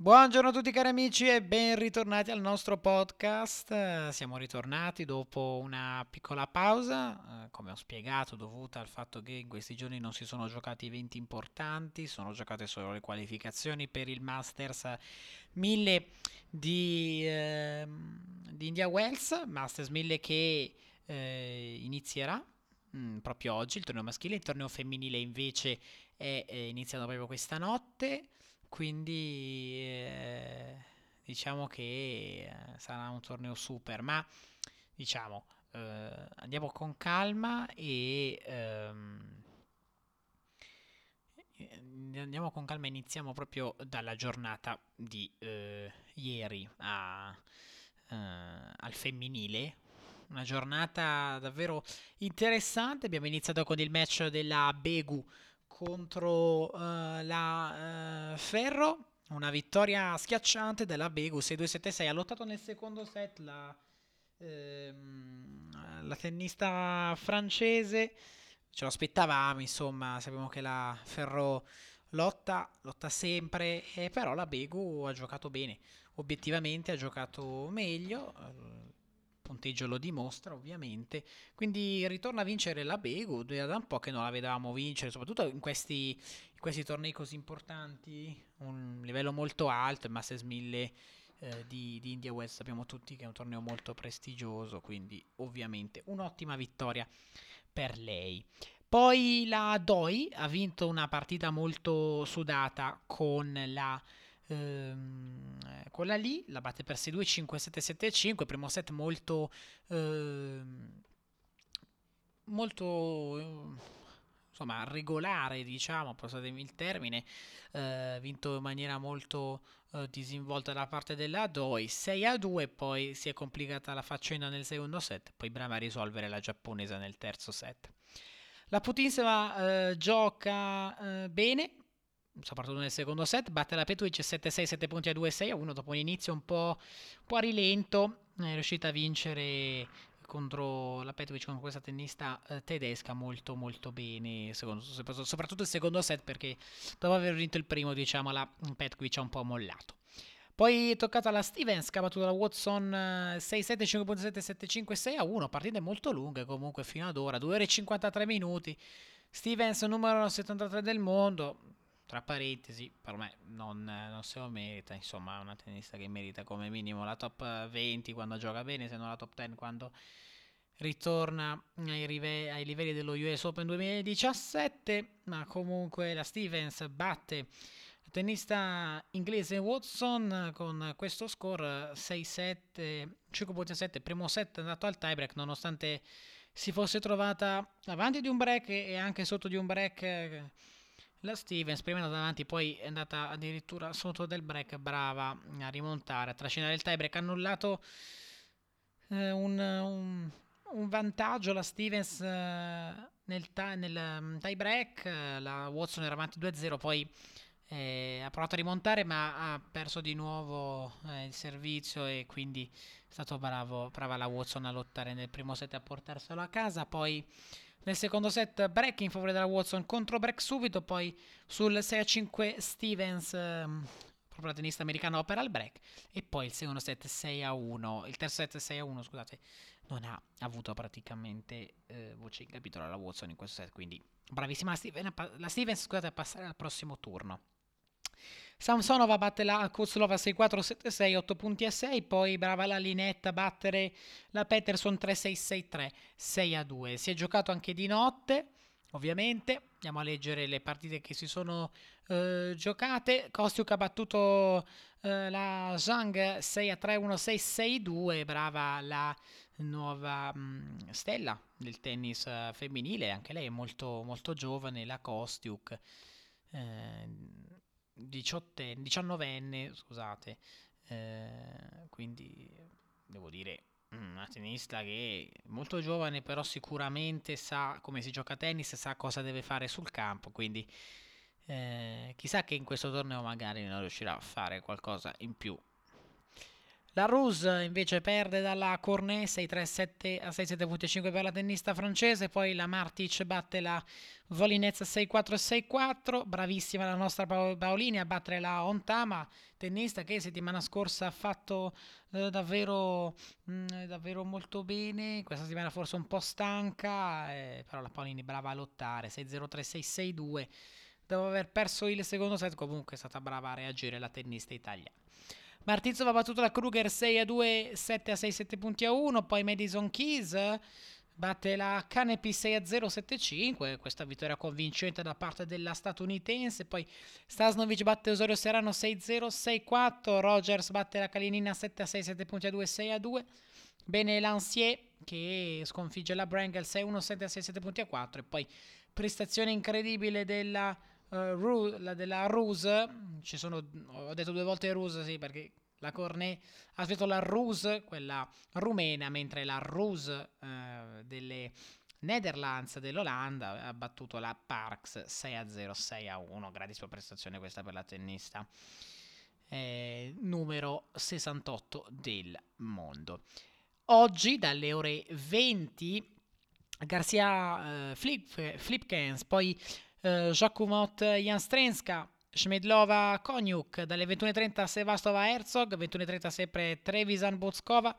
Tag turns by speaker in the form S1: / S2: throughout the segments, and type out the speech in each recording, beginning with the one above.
S1: Buongiorno a tutti cari amici e ben ritornati al nostro podcast. Siamo ritornati dopo una piccola pausa, eh, come ho spiegato, dovuta al fatto che in questi giorni non si sono giocati eventi importanti, sono giocate solo le qualificazioni per il Masters 1000 di, eh, di India Wells, Masters 1000 che eh, inizierà mh, mm, proprio oggi, il torneo maschile, il torneo femminile invece è, è iniziato proprio questa notte. Quindi eh, diciamo che eh, sarà un torneo super, ma diciamo eh, andiamo con calma e ehm, andiamo con calma iniziamo proprio dalla giornata di eh, ieri a, eh, al femminile. Una giornata davvero interessante. Abbiamo iniziato con il match della Begu contro uh, la uh, Ferro. Una vittoria schiacciante della Begu 6-2-7-6. Ha lottato nel secondo set la, ehm, la tennista francese. Ce lo aspettavamo, insomma, sappiamo che la Ferro lotta, lotta sempre, eh, però la Begu ha giocato bene. Obiettivamente ha giocato meglio punteggio lo dimostra ovviamente, quindi ritorna a vincere la Begu, da un po' che non la vedevamo vincere, soprattutto in questi, in questi tornei così importanti, un livello molto alto, il Masters 1000 eh, di, di, India West sappiamo tutti che è un torneo molto prestigioso, quindi ovviamente un'ottima vittoria per lei. Poi la Doi ha vinto una partita molto sudata con la ehm, quella lì la batte per 6-2, 5-7, 7-5, primo set molto ehm, molto insomma regolare diciamo passatemi il termine eh, vinto in maniera molto eh, disinvolta da parte della Doi 6 a 2 poi si è complicata la faccenda nel secondo set poi brava a risolvere la giapponese nel terzo set. La Putinseva eh, gioca eh, bene soprattutto nel secondo set, batte la Petuic 7-6, 7 punti a 2, 6 a 1 dopo un inizio un po', un po a rilento, è riuscita a vincere contro la Petrovic con questa tennista eh, tedesca molto molto bene secondo, soprattutto il secondo set perché dopo aver vinto il primo diciamo la Petrovic ha un po' mollato. Poi è toccata alla Stevens che ha battuto la Watson 6-7, 5.7, 7-5, 6 a 1 partite molto lunghe comunque fino ad ora 2 ore e 53 minuti. Stevens numero 73 del mondo tra parentesi, per me non, non, se lo merita, insomma è una tennista che merita come minimo la top 20 quando gioca bene, se non la top 10 quando ritorna ai, rive- ai livelli dello US Open 2017, ma comunque la Stevens batte la tennista inglese Watson con questo score 6-7, 5.7, primo set andato al tiebreak nonostante si fosse trovata avanti di un break e anche sotto di un break la Stevens prima è andata avanti, poi è andata addirittura sotto del break, brava a rimontare, a trascinare il tie break, ha annullato eh, un, un, un, vantaggio la Stevens eh, nel, ta- nel um, tie break, eh, la Watson era avanti 2-0, poi eh, ha provato a rimontare ma ha perso di nuovo eh, il servizio e quindi è stato bravo, brava la Watson a lottare nel primo set a portarselo a casa, poi nel secondo set break in favore della Watson contro break subito, poi sul 6-5 Stevens, ehm, proprio la tennista americana, opera il break e poi il secondo set 6-1, il terzo set 6-1 scusate, non ha avuto praticamente eh, voce in capitolo alla Watson in questo set, quindi bravissima la, Steven, la Stevens scusate, a passare al prossimo turno. Samsonova batte la Kozlova 6-4-7-6, 8 punti a 6, poi brava la Linetta a battere la Peterson 3-6-6-3, 6-2. Si è giocato anche di notte, ovviamente. Andiamo a leggere le partite che si sono eh, giocate. Kostiuk ha battuto eh, la Zhang 6-3-1-6-6-2, brava la nuova mh, mm, stella del tennis uh, femminile, anche lei è molto, molto giovane, la Kostiuk. Eh, 18enne, 19enne, scusate, eh, quindi devo dire mm, una tennista che è molto giovane, però sicuramente sa come si gioca a tennis, sa cosa deve fare sul campo, quindi eh, chissà che in questo torneo magari non riuscirà a fare qualcosa in più. La Ruse invece perde dalla Cornet 6-3-7 a 6-7.5 per la tennista francese, poi la Martic batte la Volinez 6-4-6-4, bravissima la nostra Paolini a battere la Ontama, tennista che settimana scorsa ha fatto eh, davvero, mh, mm, davvero molto bene, questa settimana forse un po' stanca, eh, però la Paolini brava a lottare, 6-0-3-6-6-2, dopo aver perso il secondo set comunque è stata brava a reagire la tennista italiana. Martizov ha battuto la Kruger 6 a 2, 7 a 6, 7 punti a 1. Poi Madison Keys batte la Canepi 6 a 0, 7 a 5. Questa vittoria convincente da parte della statunitense. Poi Stasnovic batte Osorio Serrano 6 a 0, 6 a 4. Rogers batte la Kalinina 7 a 6, 7 punti a 2, 6 a 2. Bene Lancier che sconfigge la Brangle 6 a 1, 7 a 6, 7 punti a 4. E poi prestazione incredibile della uh, Ru- la della Ruse, ci sono, ho detto due volte Ruse, sì, perché la Cornet ha scritto la Ruse, quella rumena, mentre la Ruse uh, delle Netherlands dell'Olanda ha battuto la Parks 6 a 0, 6 a 1, grandissima prestazione questa per la tennista. Eh, numero 68 del mondo. Oggi dalle ore 20 Garcia uh, Flip, Flipkens, poi uh, Jakubot Janstrenska, Shmedlova Konyuk, dalle 21.30 Sevastova Herzog, 21.30 sempre Trevisan Botskova,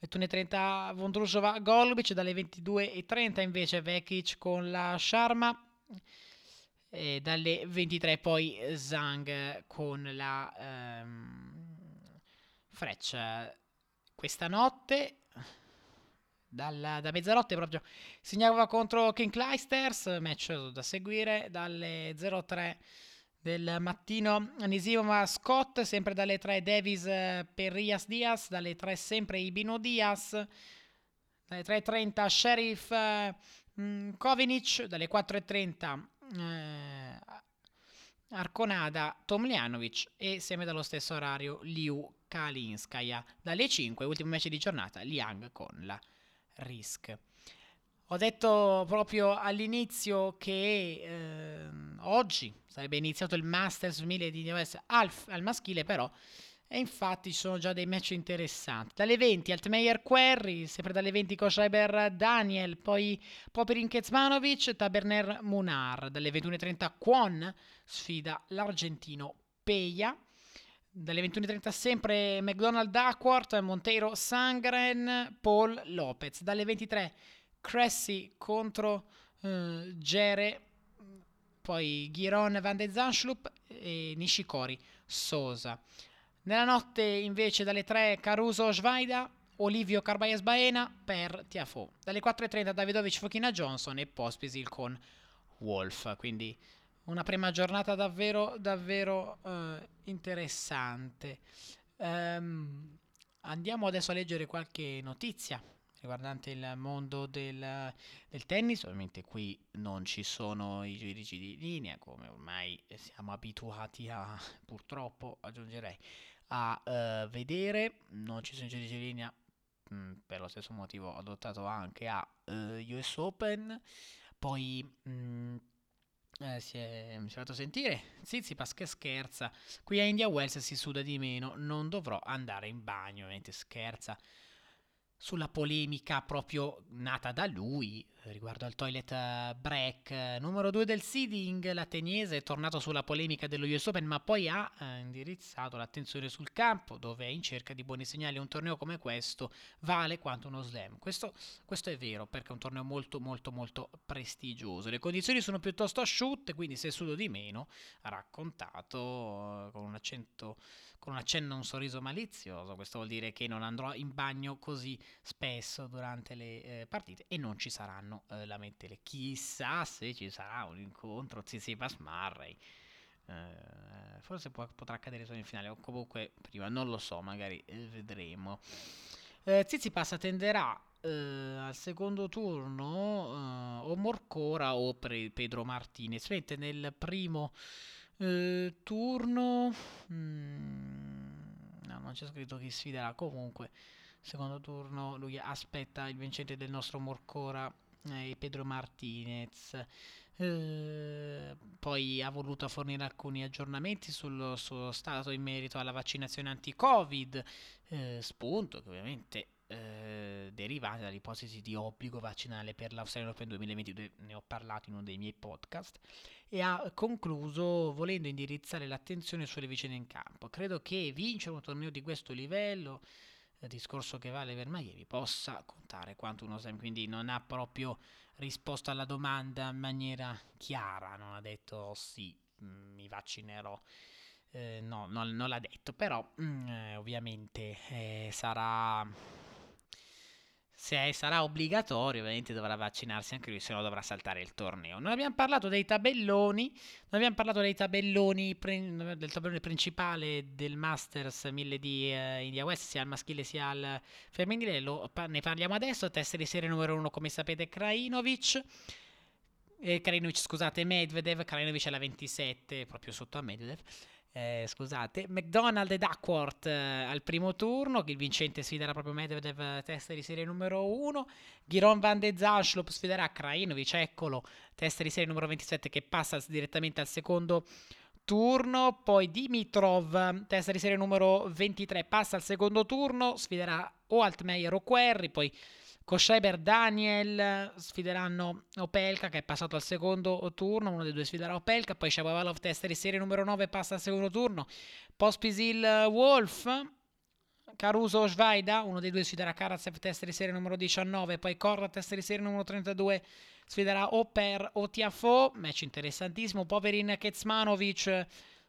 S1: 21.30 Vondrushova Golubic, dalle 22.30 invece Vekic con la Sharma, e dalle 23 poi Zhang con la um, Freccia. Questa notte dalla, da mezzanotte proprio segnava contro King Clijsters, match da seguire dalle 03 del mattino Nisima Scott, sempre dalle 3 Davis per Rias Diaz, dalle 3 sempre Ibino Diaz, dalle 3.30 Sheriff eh, Kovinic, dalle 4.30 eh, Arconada Tomljanovic e sempre dallo stesso orario Liu Kalinskaya. Dalle 5, ultimo match di giornata, Liang con la Risk. Ho detto proprio all'inizio che eh, oggi sarebbe iniziato il Masters 2000 di Neves al, al maschile, però e infatti ci sono già dei match interessanti. Dalle 20 Altmaier Querry, sempre dalle 20 Koschreiber Daniel, poi Poperin Kezmanovic, Taberner Munar. Dalle 21.30 Kwon sfida l'argentino Peia. Dalle 21.30 sempre McDonald Duckworth, Monteiro Sangren, Paul Lopez. Dalle 23 Cressy contro uh, Gere, poi Giron Van de Zanschlup e Nishikori Sosa. Nella notte invece dalle 3 Caruso Schweida, Olivio Carbaez Baena per Tiafo. Dalle 4.30 Davidovic Fokina Johnson e Pospisil con Wolf. Quindi una prima giornata davvero, davvero uh, interessante. Um, andiamo adesso a leggere qualche notizia riguardante il mondo del, del, tennis. Ovviamente qui non ci sono i giudici di linea, come ormai siamo abituati a, purtroppo, aggiungerei, a uh, vedere. Non ci sono i giudici di linea mh, mm, per lo stesso motivo adottato anche a uh, eh, US Open. Poi... Mh, mm, eh, si, è, si è fatto sentire. Zizipas che scherza. Qui a India Wells si suda di meno. Non dovrò andare in bagno ovviamente scherza sulla polemica proprio nata da lui riguardo al toilet eh, break. Numero 2 del seeding, l'ateniese è tornato sulla polemica dello US Open, ma poi ha eh, indirizzato l'attenzione sul campo, dove è in cerca di buoni segnali. Un torneo come questo vale quanto uno slam. Questo, questo è vero, perché è un torneo molto, molto, molto prestigioso. Le condizioni sono piuttosto asciutte, quindi se sudo di meno, ha raccontato eh, con un accento con un accenno a un sorriso malizioso. Questo vuol dire che non andrò in bagno così spesso durante le eh, partite e non ci saranno eh, lamentele. Chissà se ci sarà un incontro Tsitsipas Marray. Eh, forse può, potrà accadere solo in finale o comunque prima, non lo so, magari eh, vedremo. Eh, Tsitsipas attenderà eh, al secondo turno o Morcora o Pedro Martinez, mentre nel primo eh, turno... Mm, no, non c'è scritto chi sfiderà. Comunque, secondo turno lui aspetta il vincente del nostro Morcora e Pedro Martinez. Eh, poi ha voluto fornire alcuni aggiornamenti sul suo stato in merito alla vaccinazione anti-Covid, eh, spunto che ovviamente eh, derivante dall'ipotesi di obbligo vaccinale per l'Australian Open 2022, ne ho parlato in uno dei miei podcast, e ha concluso volendo indirizzare l'attenzione sulle vicende in campo. Credo che vincere un torneo di questo livello, eh, discorso che vale per Miami, possa contare quanto uno slam, quindi non ha proprio risposto alla domanda in maniera chiara, non ha detto oh, sì, mm, mi vaccinerò. Eh, no, non, non, l'ha detto, però mm, eh, ovviamente eh, sarà se sarà obbligatorio, ovviamente dovrà vaccinarsi anche lui, se no dovrà saltare il torneo. Non abbiamo parlato dei tabelloni, non abbiamo parlato dei tabelloni del tabellone principale del Masters 1000 di uh, India West, sia al maschile sia al femminile. Lo, ne parliamo adesso. Testa di serie numero 1, come sapete, Krajinovic. Eh, Krajinovic, scusate, Medvedev. Krajinovic è la 27, proprio sotto a Medvedev eh, scusate, McDonald e Duckworth eh, al primo turno, il vincente sfiderà proprio Medvedev, testa di serie numero 1, Giron van de Zashlop sfiderà Krajinovic, eccolo, testa di serie numero 27 che passa direttamente al secondo turno, poi Dimitrov, testa di serie numero 23, passa al secondo turno, sfiderà o Altmaier o Querry, poi Koscheber Daniel sfideranno Opelka che è passato al secondo turno, uno dei due sfiderà Opelka, poi Shapovalov testa di serie numero 9 passa al secondo turno, Pospisil Wolf, Caruso Schweida, uno dei due sfiderà Karatsev testa di serie numero 19, poi Korda testa di serie numero 32 sfiderà Oper o Tiafo, match interessantissimo, Poverin Kecmanovic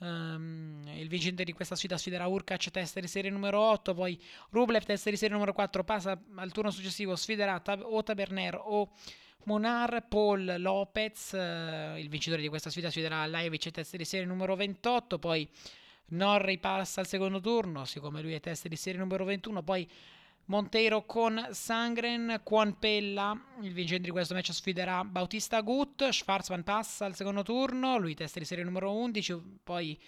S1: Um, il vincente di questa sfida sfiderà Urkac, testa di serie numero 8. Poi Rublev, testa di serie numero 4, passa al turno successivo. Sfiderà Tab- o Taberner o Monar. Paul Lopez, uh, il vincitore di questa sfida, sfiderà Lajevic, testa di serie numero 28. Poi Norri passa al secondo turno, siccome lui è testa di serie numero 21. Poi Monteiro con Sangren, Quan Pella, il vincente di questo match sfiderà Bautista Gut, Schwarzman passa al secondo turno, lui testa di serie numero 11, poi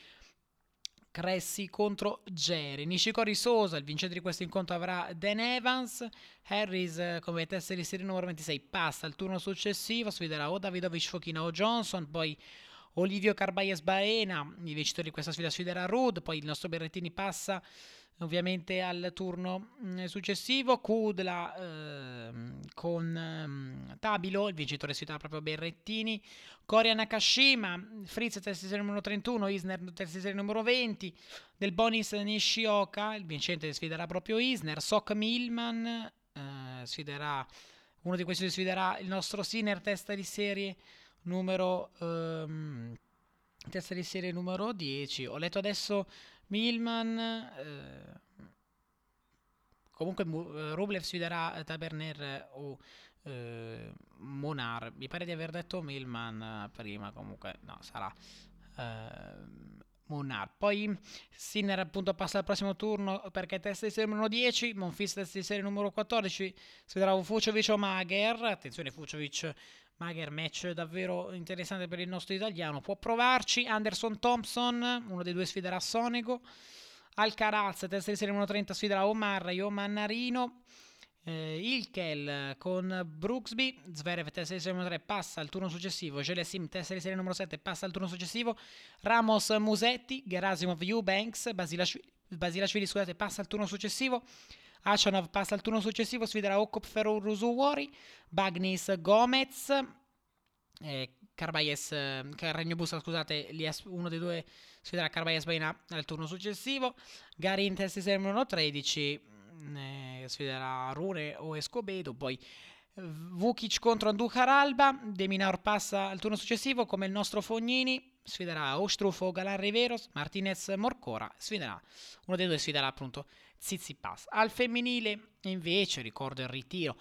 S1: Cressi contro Jerry. Nishikori Sosa, il vincente di questo incontro avrà Dan Evans, Harris come testa di serie numero 26 passa al turno successivo, sfiderà o Davidovic Fokina o Johnson, poi Olivio Carbayes Baena, il vincitore di questa sfida sfiderà Rude, poi il nostro Berrettini passa ovviamente al turno mm, successivo. Kudla eh, con eh, Tabilo, il vincitore si proprio Berrettini. Coria Nakashima, Fritz testa serie numero 31, Isner testa serie numero 20. Del Bonis Nishioka, il vincente sfiderà proprio Isner. Sok Milman eh, sfiderà, uno di questi sfiderà il nostro Sinner testa di serie numero... Ehm, testa di serie numero 10. Ho letto adesso Milman. Eh, comunque eh, Rublev sfiderà Taberner o eh, Monar. Mi pare di aver detto Milman prima. Comunque, no, sarà. Eh, Monar. Poi Sinner appunto passa al prossimo turno perché testa di serie numero 10, Monfils testa di serie numero 14, si vedrà Fuciovic o Mager, attenzione Fuciovic Mager match davvero interessante per il nostro italiano. Può provarci. Anderson Thompson, uno dei due sfiderà Sonego. Alcaraz, testa di serie 1.30, sfiderà Omar, Io Mannarino. Eh, Ilkel con Brooksby, Zverev testa di serie numero 3 passa al turno successivo, Gelesim testa di serie numero 7 passa al turno successivo, Ramos Musetti, Gerasimov Eubanks, Basilashvili, Basilashvili scusate passa al turno successivo, Achanov passa al turno successivo, sfiderà Okop Ferro Rusuwori, Bagnis Gomez, eh, Carbayes, eh, Regno Busta, scusate, uno dei due sfiderà Carbayes Baina al turno successivo, Garin test numero 13, eh, sfiderà Rune o Escobedo, poi Vukic contro Andujar Alba, Deminar passa al turno successivo come il nostro Fognini, sfiderà Ostrufo Galan Riveros, Martinez Morcora, sfiderà, uno dei due sfiderà appunto Tsitsipas. Al femminile invece ricordo il ritiro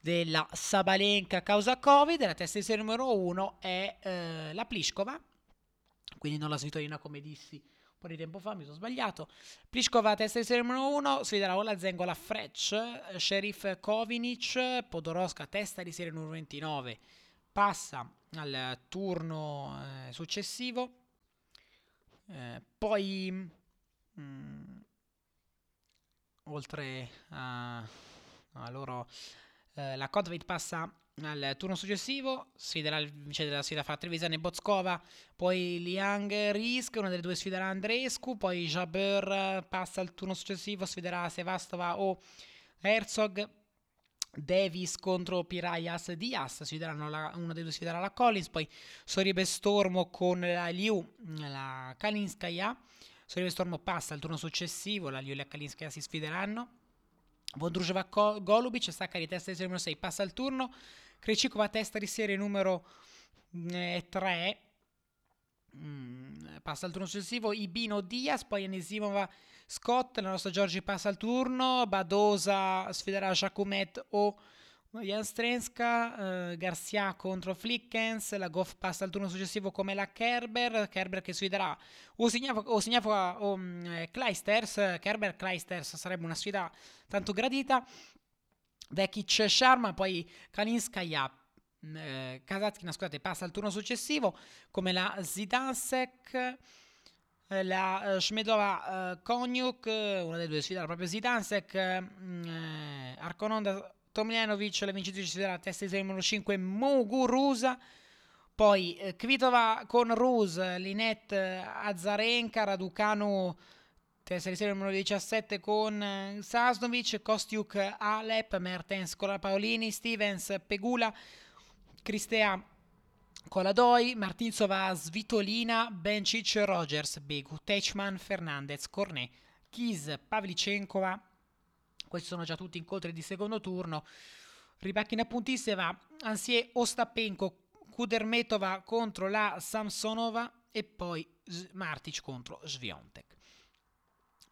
S1: della Sabalenka a causa Covid, la testa di serie numero 1 è eh, la Pliskova, quindi non la svitolina come dissi po' di tempo fa, mi sono sbagliato. Pliskova, testa di serie numero 1, sfiderà la Zengola Frecce, Sheriff Kovinic, Podoroska, testa di serie numero 29, passa al turno eh, successivo. Eh, poi... Mm, oltre a, a loro eh, la Codvid passa al turno successivo sfiderà il vice della sfida fra Trevisan e Bozkova, poi Liang Risk, una delle due sfiderà Andrescu, poi Jabeur passa al turno successivo, sfiderà Sevastova o Herzog. Davis contro Pirayas Diaz, sfideranno la, una delle due sfiderà la Collins, poi Soribe Stormo con la Liu, la Kalinskaya. Soribe Stormo passa al turno successivo, la Liu e la Kalinskaya si sfideranno. Vondrujeva Golubic, Sakari testa di numero 6, passa al turno. Krejcikova testa di serie numero 3, mm, passa al turno successivo. Ibino Diaz, poi Anisimova Scott, la nostra Giorgi passa al turno. Badosa sfiderà Jacomet o Jan Strenska, eh, Garcia contro Flickens, la Goff passa al turno successivo come la Kerber, Kerber che sfiderà o Signafoca o um, eh, Kleisters, Kerber Kleisters sarebbe una sfida tanto gradita, Vekic Sharma, poi Kalinskaya eh, Kazatkina scusate, passa al turno successivo come la Zidansek eh, la uh, Shmedova uh, Konyuk, una delle due sfide proprio Zidansek, uh, Arcononda Tomljanovic, la vincitrice della testa di serie numero 5, Muguruza. Poi eh, Kvitova con Rus, Linet Azarenka, Raducanu, di serie numero 17 con eh, Sasnovic, Kostiuk Alep, Mertens con la Paolini, Stevens Pegula, Cristea Coladoi, Martinsova Svitolina, Bencic Rogers, Begu, Techman, Fernandez, Cornet, Kis, Pavlicenkova, questi sono già tutti incontri di secondo turno. Ribacchina puntissima, Ansie Ostapenko, Kudermetova contro la Samsonova e poi Martic contro Sviontek.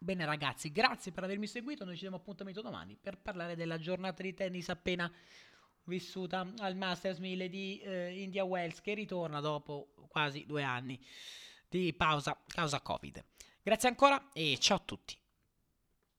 S1: Bene ragazzi, grazie per avermi seguito, noi ci diamo appuntamento domani per parlare della giornata di tennis appena vissuta al Masters 1000 di eh, India Wells che ritorna dopo quasi due anni di pausa causa Covid. Grazie ancora e ciao a tutti.